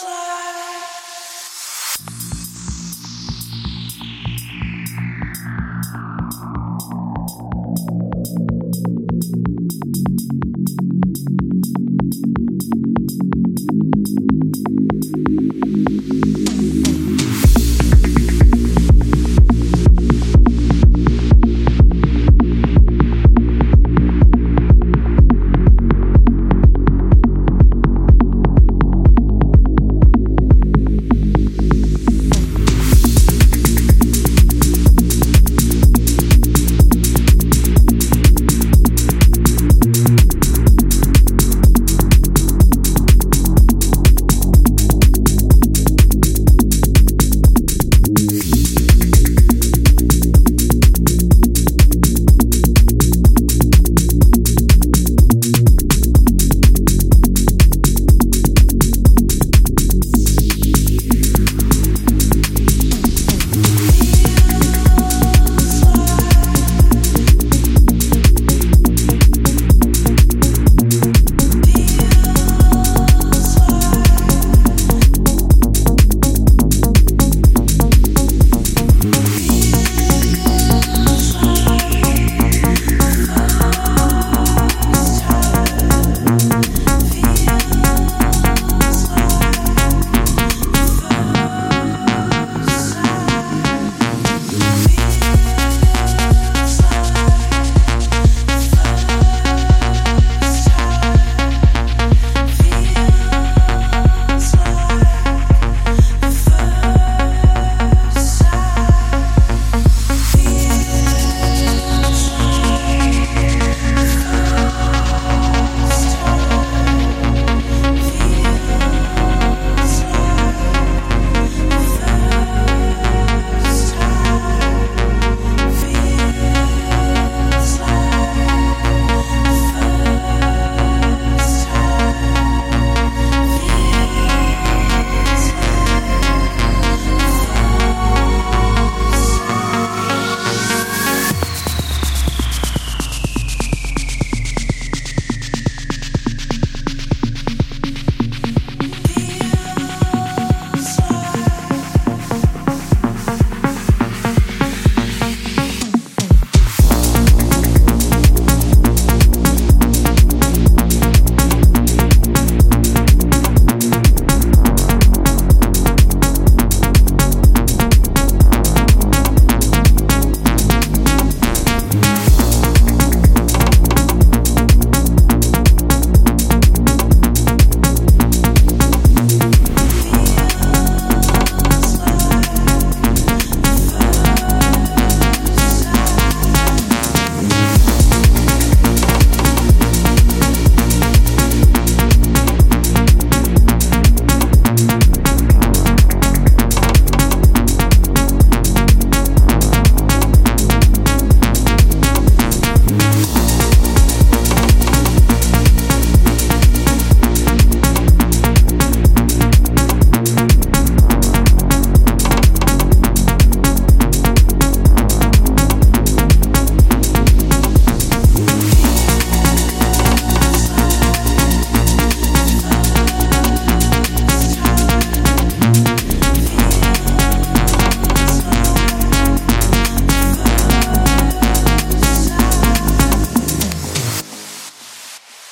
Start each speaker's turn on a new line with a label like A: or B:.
A: slide.